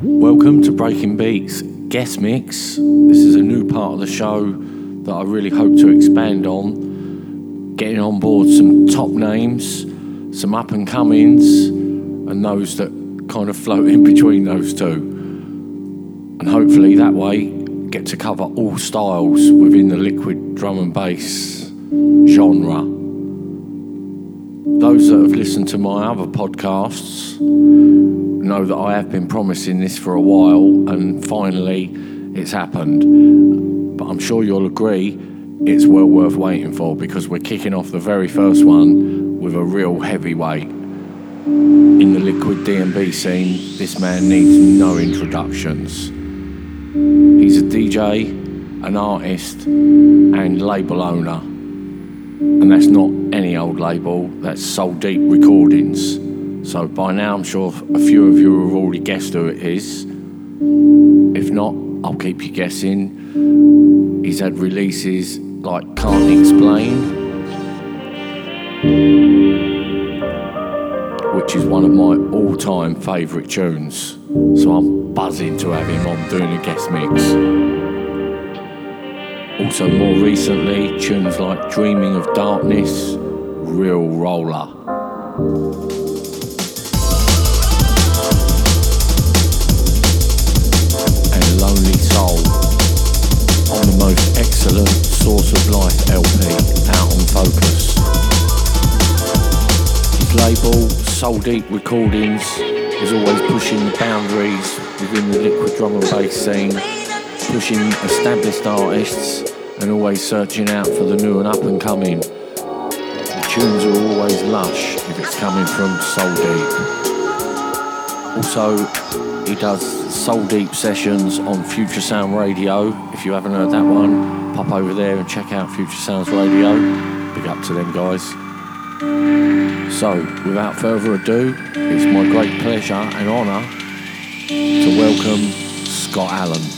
Welcome to Breaking Beats Guest Mix. This is a new part of the show that I really hope to expand on. Getting on board some top names, some up and comings, and those that kind of float in between those two. And hopefully that way get to cover all styles within the liquid drum and bass genre. Those that have listened to my other podcasts know that I have been promising this for a while and finally it's happened. But I'm sure you'll agree it's well worth waiting for because we're kicking off the very first one with a real heavyweight. In the liquid D&B scene, this man needs no introductions. He's a DJ, an artist, and label owner. And that's not any old label, that's Soul Deep Recordings. So by now, I'm sure a few of you have already guessed who it is. If not, I'll keep you guessing. He's had releases like Can't Explain, which is one of my all time favourite tunes. So I'm buzzing to have him on doing a guest mix. Also, more recently, tunes like Dreaming of Darkness, Real Roller. Soul on the most excellent Source of Life LP out on Focus. His label, Soul Deep Recordings, is always pushing the boundaries within the liquid drum and bass scene, pushing established artists and always searching out for the new and up and coming. The tunes are always lush if it's coming from Soul Deep. Also, he does Soul Deep sessions on Future Sound Radio. If you haven't heard that one, pop over there and check out Future Sounds Radio. Big up to them guys. So, without further ado, it's my great pleasure and honour to welcome Scott Allen.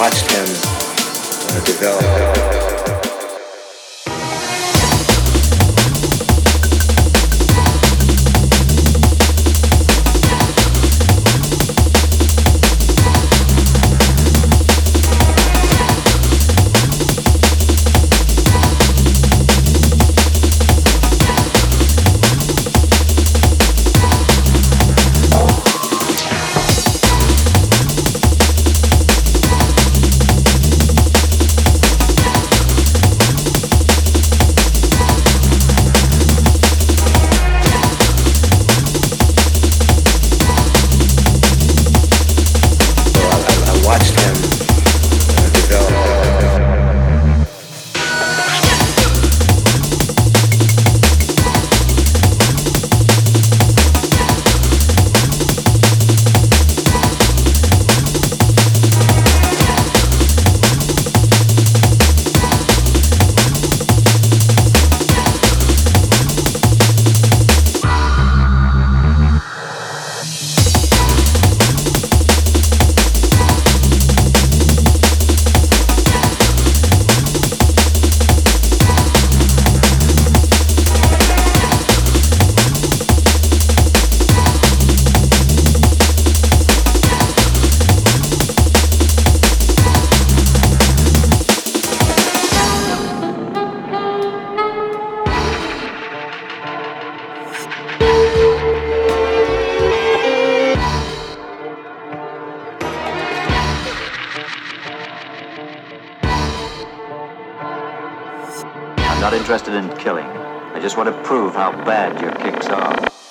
watched him develop. Bad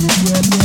Yeah, yeah.